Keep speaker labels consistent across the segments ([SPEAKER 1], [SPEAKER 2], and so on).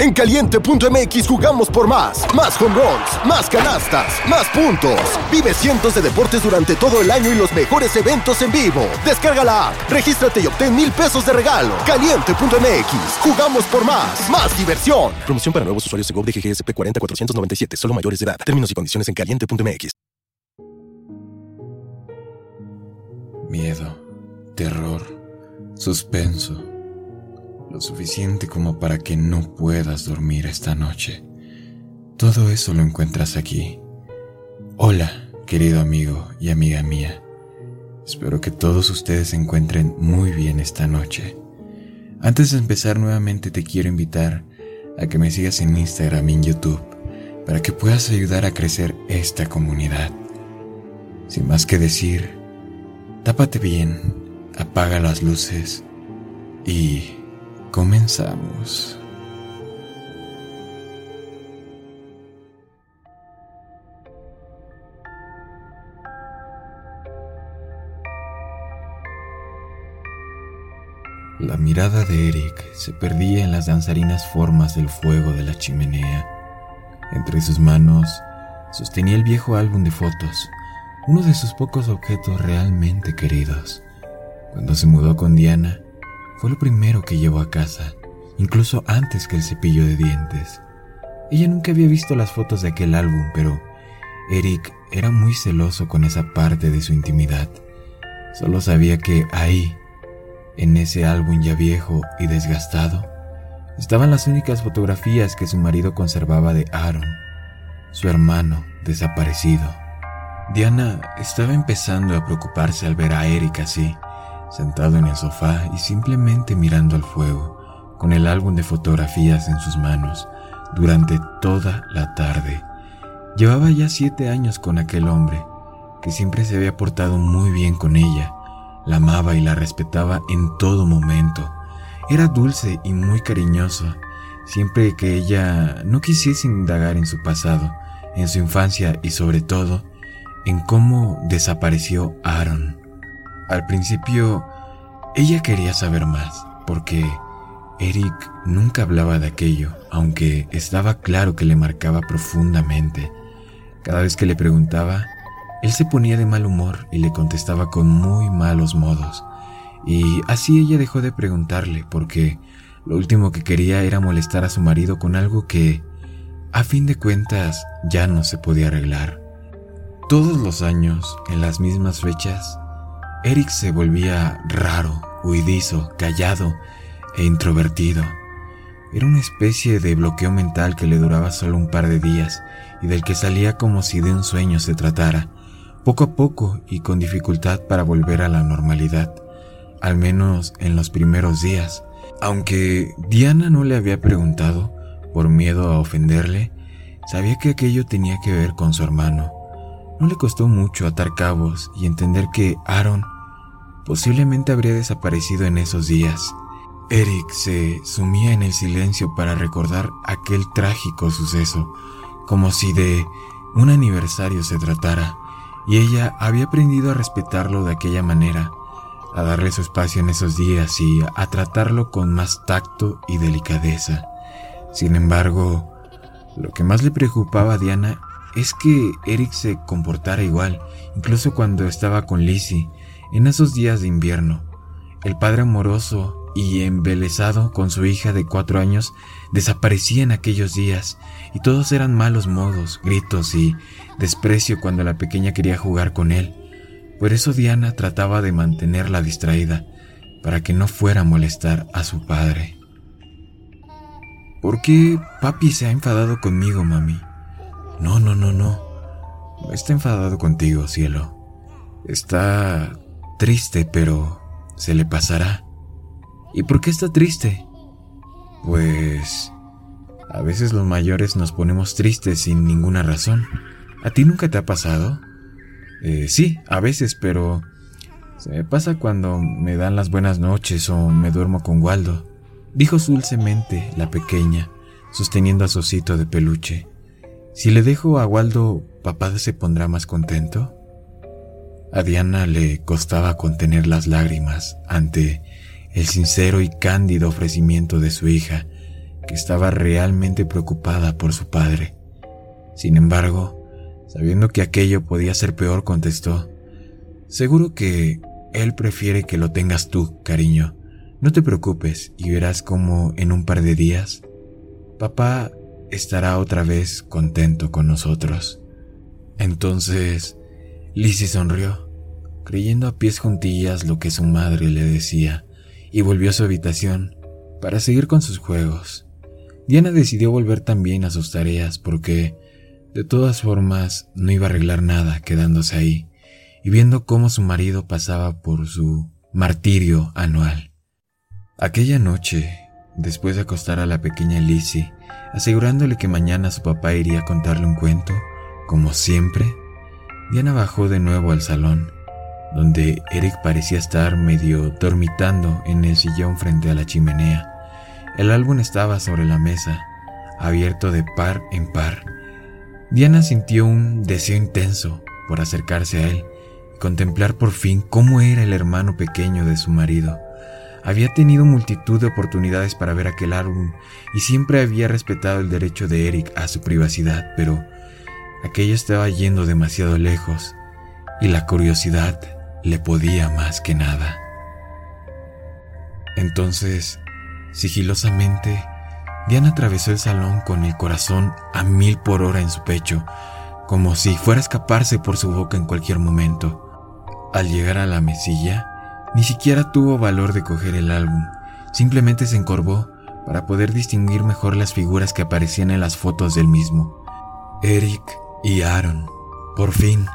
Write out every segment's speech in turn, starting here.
[SPEAKER 1] En caliente.mx jugamos por más. Más home runs, más canastas, más puntos. Vive cientos de deportes durante todo el año y los mejores eventos en vivo. Descarga la app, regístrate y obtén mil pesos de regalo. Caliente.mx, jugamos por más. Más diversión. Promoción para nuevos usuarios de GOV de GGSP 40497, solo mayores de edad. Términos y condiciones en caliente.mx.
[SPEAKER 2] Miedo, terror, suspenso lo suficiente como para que no puedas dormir esta noche. Todo eso lo encuentras aquí. Hola, querido amigo y amiga mía. Espero que todos ustedes se encuentren muy bien esta noche. Antes de empezar nuevamente te quiero invitar a que me sigas en Instagram y en YouTube para que puedas ayudar a crecer esta comunidad. Sin más que decir, tápate bien, apaga las luces y Comenzamos. La mirada de Eric se perdía en las danzarinas formas del fuego de la chimenea. Entre sus manos sostenía el viejo álbum de fotos, uno de sus pocos objetos realmente queridos. Cuando se mudó con Diana, fue lo primero que llevó a casa, incluso antes que el cepillo de dientes. Ella nunca había visto las fotos de aquel álbum, pero Eric era muy celoso con esa parte de su intimidad. Solo sabía que ahí, en ese álbum ya viejo y desgastado, estaban las únicas fotografías que su marido conservaba de Aaron, su hermano desaparecido. Diana estaba empezando a preocuparse al ver a Eric así sentado en el sofá y simplemente mirando al fuego, con el álbum de fotografías en sus manos, durante toda la tarde. Llevaba ya siete años con aquel hombre, que siempre se había portado muy bien con ella, la amaba y la respetaba en todo momento. Era dulce y muy cariñoso, siempre que ella no quisiese indagar en su pasado, en su infancia y sobre todo en cómo desapareció Aaron. Al principio, ella quería saber más, porque Eric nunca hablaba de aquello, aunque estaba claro que le marcaba profundamente. Cada vez que le preguntaba, él se ponía de mal humor y le contestaba con muy malos modos. Y así ella dejó de preguntarle, porque lo último que quería era molestar a su marido con algo que, a fin de cuentas, ya no se podía arreglar. Todos los años, en las mismas fechas, Eric se volvía raro, huidizo, callado e introvertido. Era una especie de bloqueo mental que le duraba solo un par de días y del que salía como si de un sueño se tratara, poco a poco y con dificultad para volver a la normalidad, al menos en los primeros días. Aunque Diana no le había preguntado, por miedo a ofenderle, sabía que aquello tenía que ver con su hermano. No le costó mucho atar cabos y entender que Aaron posiblemente habría desaparecido en esos días. Eric se sumía en el silencio para recordar aquel trágico suceso, como si de un aniversario se tratara, y ella había aprendido a respetarlo de aquella manera, a darle su espacio en esos días y a tratarlo con más tacto y delicadeza. Sin embargo, lo que más le preocupaba a Diana es que Eric se comportara igual, incluso cuando estaba con Lizzie. En esos días de invierno, el padre amoroso y embelesado con su hija de cuatro años desaparecía en aquellos días, y todos eran malos modos, gritos y desprecio cuando la pequeña quería jugar con él. Por eso Diana trataba de mantenerla distraída, para que no fuera a molestar a su padre. ¿Por qué papi se ha enfadado conmigo, mami? No, no, no, no. Está enfadado contigo, cielo. Está triste, pero se le pasará. ¿Y por qué está triste? Pues... A veces los mayores nos ponemos tristes sin ninguna razón. ¿A ti nunca te ha pasado? Eh, sí, a veces, pero... Se me pasa cuando me dan las buenas noches o me duermo con Waldo, dijo dulcemente la pequeña, sosteniendo a su osito de peluche. Si le dejo a Waldo, ¿papá se pondrá más contento? A Diana le costaba contener las lágrimas ante el sincero y cándido ofrecimiento de su hija, que estaba realmente preocupada por su padre. Sin embargo, sabiendo que aquello podía ser peor, contestó, Seguro que él prefiere que lo tengas tú, cariño. No te preocupes y verás cómo en un par de días papá estará otra vez contento con nosotros. Entonces, Lizzie sonrió, creyendo a pies juntillas lo que su madre le decía, y volvió a su habitación para seguir con sus juegos. Diana decidió volver también a sus tareas porque, de todas formas, no iba a arreglar nada quedándose ahí y viendo cómo su marido pasaba por su martirio anual. Aquella noche, después de acostar a la pequeña Lizzie, asegurándole que mañana su papá iría a contarle un cuento, como siempre, Diana bajó de nuevo al salón, donde Eric parecía estar medio dormitando en el sillón frente a la chimenea. El álbum estaba sobre la mesa, abierto de par en par. Diana sintió un deseo intenso por acercarse a él contemplar por fin cómo era el hermano pequeño de su marido. Había tenido multitud de oportunidades para ver aquel álbum y siempre había respetado el derecho de Eric a su privacidad, pero aquello estaba yendo demasiado lejos y la curiosidad le podía más que nada. Entonces, sigilosamente, Diana atravesó el salón con el corazón a mil por hora en su pecho, como si fuera a escaparse por su boca en cualquier momento. Al llegar a la mesilla, ni siquiera tuvo valor de coger el álbum, simplemente se encorvó para poder distinguir mejor las figuras que aparecían en las fotos del mismo. Eric y Aaron, por fin,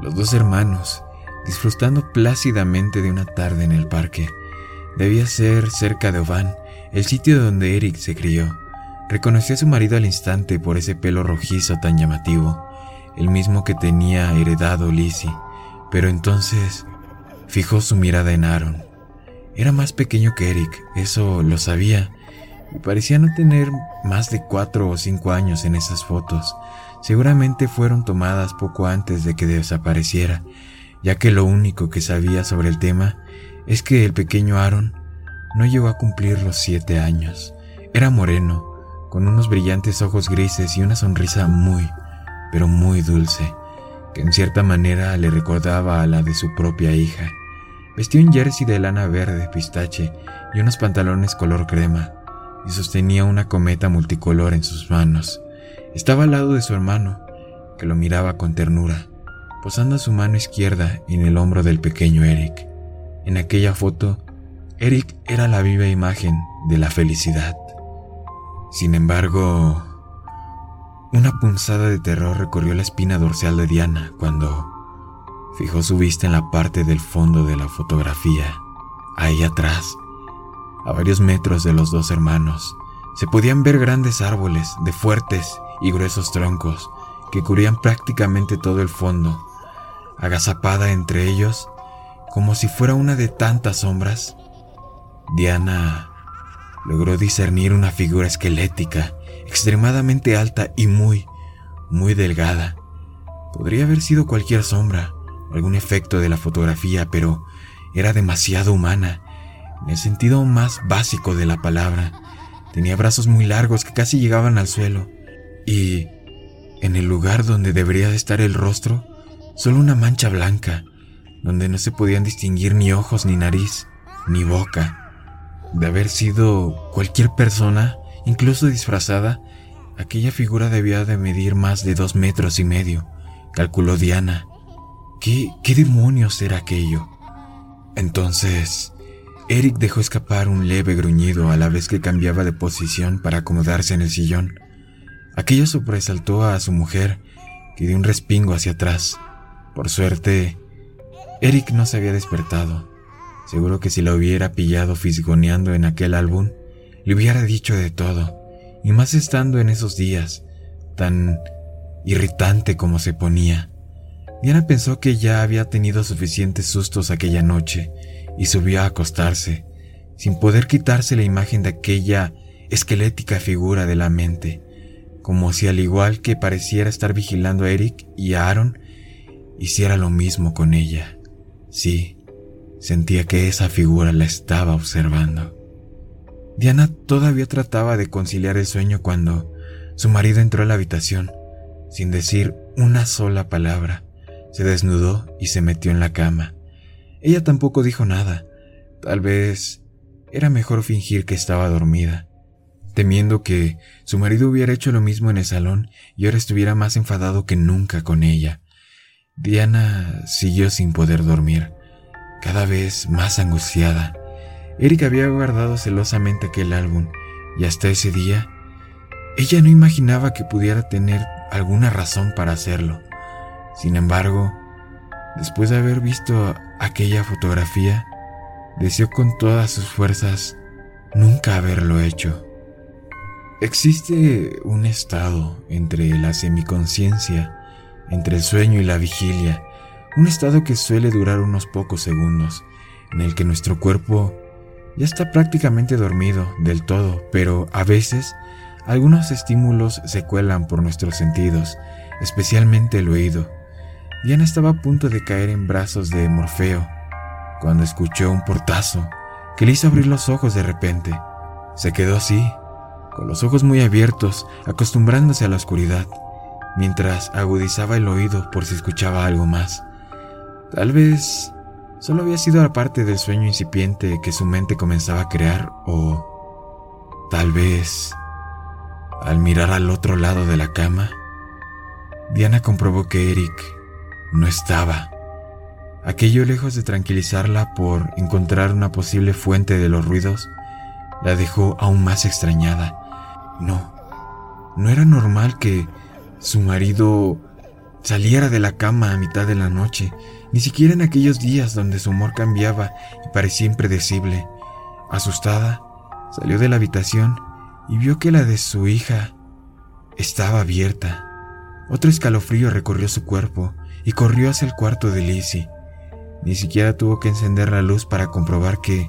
[SPEAKER 2] los dos hermanos, disfrutando plácidamente de una tarde en el parque. Debía ser cerca de Ovan, el sitio donde Eric se crió. Reconoció a su marido al instante por ese pelo rojizo tan llamativo, el mismo que tenía heredado Lizzie. Pero entonces fijó su mirada en Aaron. Era más pequeño que Eric, eso lo sabía, y parecía no tener más de cuatro o cinco años en esas fotos. Seguramente fueron tomadas poco antes de que desapareciera, ya que lo único que sabía sobre el tema es que el pequeño Aaron no llegó a cumplir los siete años. Era moreno, con unos brillantes ojos grises y una sonrisa muy, pero muy dulce que en cierta manera le recordaba a la de su propia hija. Vestía un jersey de lana verde pistache y unos pantalones color crema, y sostenía una cometa multicolor en sus manos. Estaba al lado de su hermano, que lo miraba con ternura, posando su mano izquierda en el hombro del pequeño Eric. En aquella foto, Eric era la viva imagen de la felicidad. Sin embargo, una punzada de terror recorrió la espina dorsal de Diana cuando fijó su vista en la parte del fondo de la fotografía. Ahí atrás, a varios metros de los dos hermanos, se podían ver grandes árboles de fuertes y gruesos troncos que cubrían prácticamente todo el fondo, agazapada entre ellos como si fuera una de tantas sombras. Diana logró discernir una figura esquelética extremadamente alta y muy, muy delgada. Podría haber sido cualquier sombra, algún efecto de la fotografía, pero era demasiado humana, en el sentido más básico de la palabra. Tenía brazos muy largos que casi llegaban al suelo, y en el lugar donde debería de estar el rostro, solo una mancha blanca, donde no se podían distinguir ni ojos, ni nariz, ni boca. De haber sido cualquier persona, Incluso disfrazada, aquella figura debía de medir más de dos metros y medio, calculó Diana. ¿Qué, qué demonios era aquello? Entonces, Eric dejó escapar un leve gruñido a la vez que cambiaba de posición para acomodarse en el sillón. Aquello sobresaltó a su mujer, que dio un respingo hacia atrás. Por suerte, Eric no se había despertado. Seguro que si la hubiera pillado fisgoneando en aquel álbum, le hubiera dicho de todo, y más estando en esos días, tan irritante como se ponía. Diana pensó que ya había tenido suficientes sustos aquella noche y subió a acostarse, sin poder quitarse la imagen de aquella esquelética figura de la mente, como si al igual que pareciera estar vigilando a Eric y a Aaron, hiciera lo mismo con ella. Sí, sentía que esa figura la estaba observando. Diana todavía trataba de conciliar el sueño cuando su marido entró a la habitación, sin decir una sola palabra. Se desnudó y se metió en la cama. Ella tampoco dijo nada. Tal vez era mejor fingir que estaba dormida, temiendo que su marido hubiera hecho lo mismo en el salón y ahora estuviera más enfadado que nunca con ella. Diana siguió sin poder dormir, cada vez más angustiada. Eric había guardado celosamente aquel álbum y hasta ese día ella no imaginaba que pudiera tener alguna razón para hacerlo. Sin embargo, después de haber visto aquella fotografía, deseó con todas sus fuerzas nunca haberlo hecho. Existe un estado entre la semiconciencia, entre el sueño y la vigilia, un estado que suele durar unos pocos segundos, en el que nuestro cuerpo ya está prácticamente dormido del todo, pero a veces algunos estímulos se cuelan por nuestros sentidos, especialmente el oído. Diana estaba a punto de caer en brazos de Morfeo, cuando escuchó un portazo que le hizo abrir los ojos de repente. Se quedó así, con los ojos muy abiertos, acostumbrándose a la oscuridad, mientras agudizaba el oído por si escuchaba algo más. Tal vez solo había sido la parte del sueño incipiente que su mente comenzaba a crear o tal vez al mirar al otro lado de la cama, Diana comprobó que Eric no estaba. Aquello lejos de tranquilizarla por encontrar una posible fuente de los ruidos, la dejó aún más extrañada. No, no era normal que su marido saliera de la cama a mitad de la noche, ni siquiera en aquellos días donde su humor cambiaba y parecía impredecible. Asustada, salió de la habitación y vio que la de su hija estaba abierta. Otro escalofrío recorrió su cuerpo y corrió hacia el cuarto de Lizzie. Ni siquiera tuvo que encender la luz para comprobar que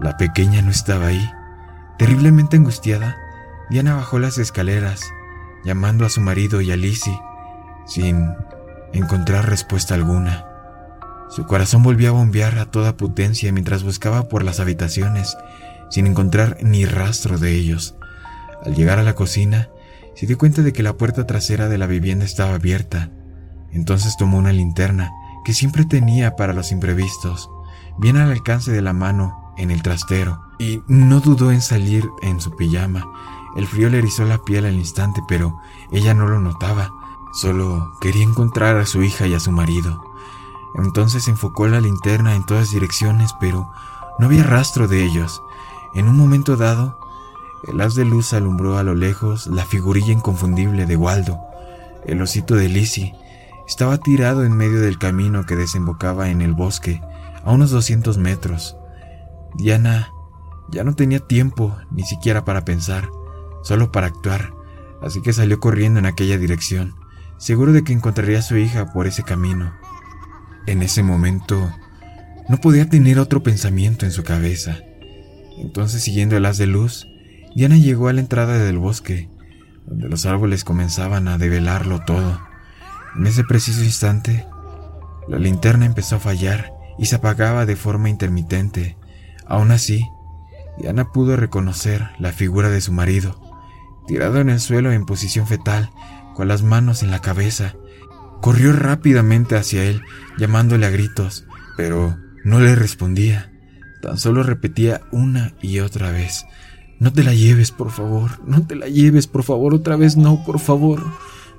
[SPEAKER 2] la pequeña no estaba ahí. Terriblemente angustiada, Diana bajó las escaleras, llamando a su marido y a Lizzie, sin encontrar respuesta alguna. Su corazón volvió a bombear a toda potencia mientras buscaba por las habitaciones, sin encontrar ni rastro de ellos. Al llegar a la cocina, se dio cuenta de que la puerta trasera de la vivienda estaba abierta. Entonces tomó una linterna que siempre tenía para los imprevistos, bien al alcance de la mano en el trastero, y no dudó en salir en su pijama. El frío le erizó la piel al instante, pero ella no lo notaba. Solo quería encontrar a su hija y a su marido. Entonces enfocó la linterna en todas direcciones, pero no había rastro de ellos. En un momento dado, el haz de luz alumbró a lo lejos la figurilla inconfundible de Waldo, el osito de Lizzie, estaba tirado en medio del camino que desembocaba en el bosque, a unos 200 metros. Diana ya no tenía tiempo ni siquiera para pensar, solo para actuar, así que salió corriendo en aquella dirección, seguro de que encontraría a su hija por ese camino. En ese momento, no podía tener otro pensamiento en su cabeza. Entonces, siguiendo el haz de luz, Diana llegó a la entrada del bosque, donde los árboles comenzaban a develarlo todo. En ese preciso instante, la linterna empezó a fallar y se apagaba de forma intermitente. Aún así, Diana pudo reconocer la figura de su marido, tirado en el suelo en posición fetal, con las manos en la cabeza. Corrió rápidamente hacia él, llamándole a gritos, pero no le respondía. Tan solo repetía una y otra vez, no te la lleves, por favor, no te la lleves, por favor, otra vez no, por favor,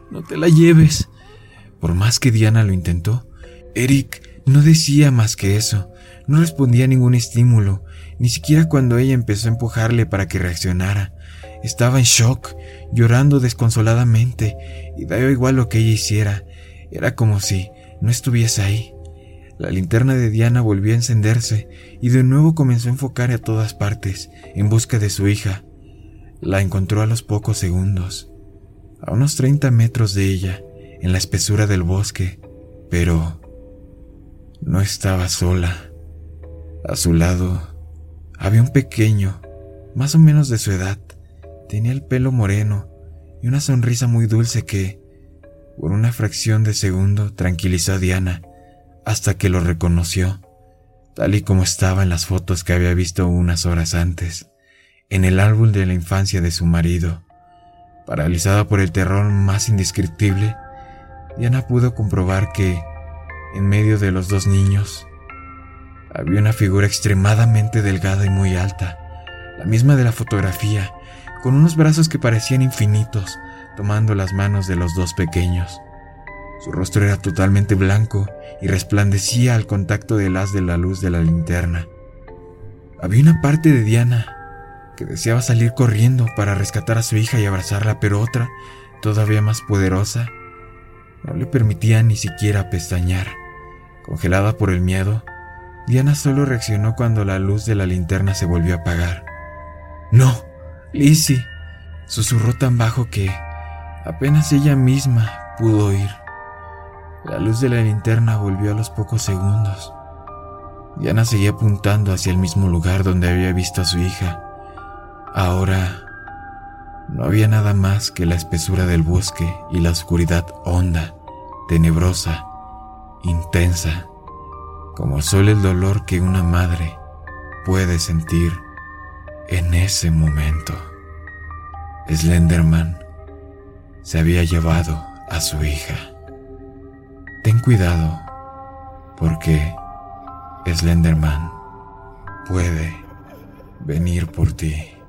[SPEAKER 2] no te la lleves. Por más que Diana lo intentó, Eric no decía más que eso, no respondía a ningún estímulo, ni siquiera cuando ella empezó a empujarle para que reaccionara. Estaba en shock, llorando desconsoladamente, y daba igual lo que ella hiciera, era como si no estuviese ahí. La linterna de Diana volvió a encenderse y de nuevo comenzó a enfocar a todas partes en busca de su hija. La encontró a los pocos segundos, a unos 30 metros de ella, en la espesura del bosque, pero no estaba sola. A su lado había un pequeño, más o menos de su edad. Tenía el pelo moreno y una sonrisa muy dulce que, por una fracción de segundo, tranquilizó a Diana hasta que lo reconoció, tal y como estaba en las fotos que había visto unas horas antes. en el árbol de la infancia de su marido. Paralizada por el terror más indescriptible, Diana pudo comprobar que, en medio de los dos niños, había una figura extremadamente delgada y muy alta, la misma de la fotografía, con unos brazos que parecían infinitos, tomando las manos de los dos pequeños. Su rostro era totalmente blanco y resplandecía al contacto del haz de la luz de la linterna. Había una parte de Diana que deseaba salir corriendo para rescatar a su hija y abrazarla, pero otra, todavía más poderosa, no le permitía ni siquiera pestañear. Congelada por el miedo, Diana solo reaccionó cuando la luz de la linterna se volvió a apagar. No, Lizzie, susurró tan bajo que apenas ella misma pudo oír. La luz de la linterna volvió a los pocos segundos. Diana seguía apuntando hacia el mismo lugar donde había visto a su hija. Ahora no había nada más que la espesura del bosque y la oscuridad honda, tenebrosa, intensa, como solo el dolor que una madre puede sentir en ese momento. Slenderman se había llevado a su hija. Ten cuidado, porque Slenderman puede venir por ti.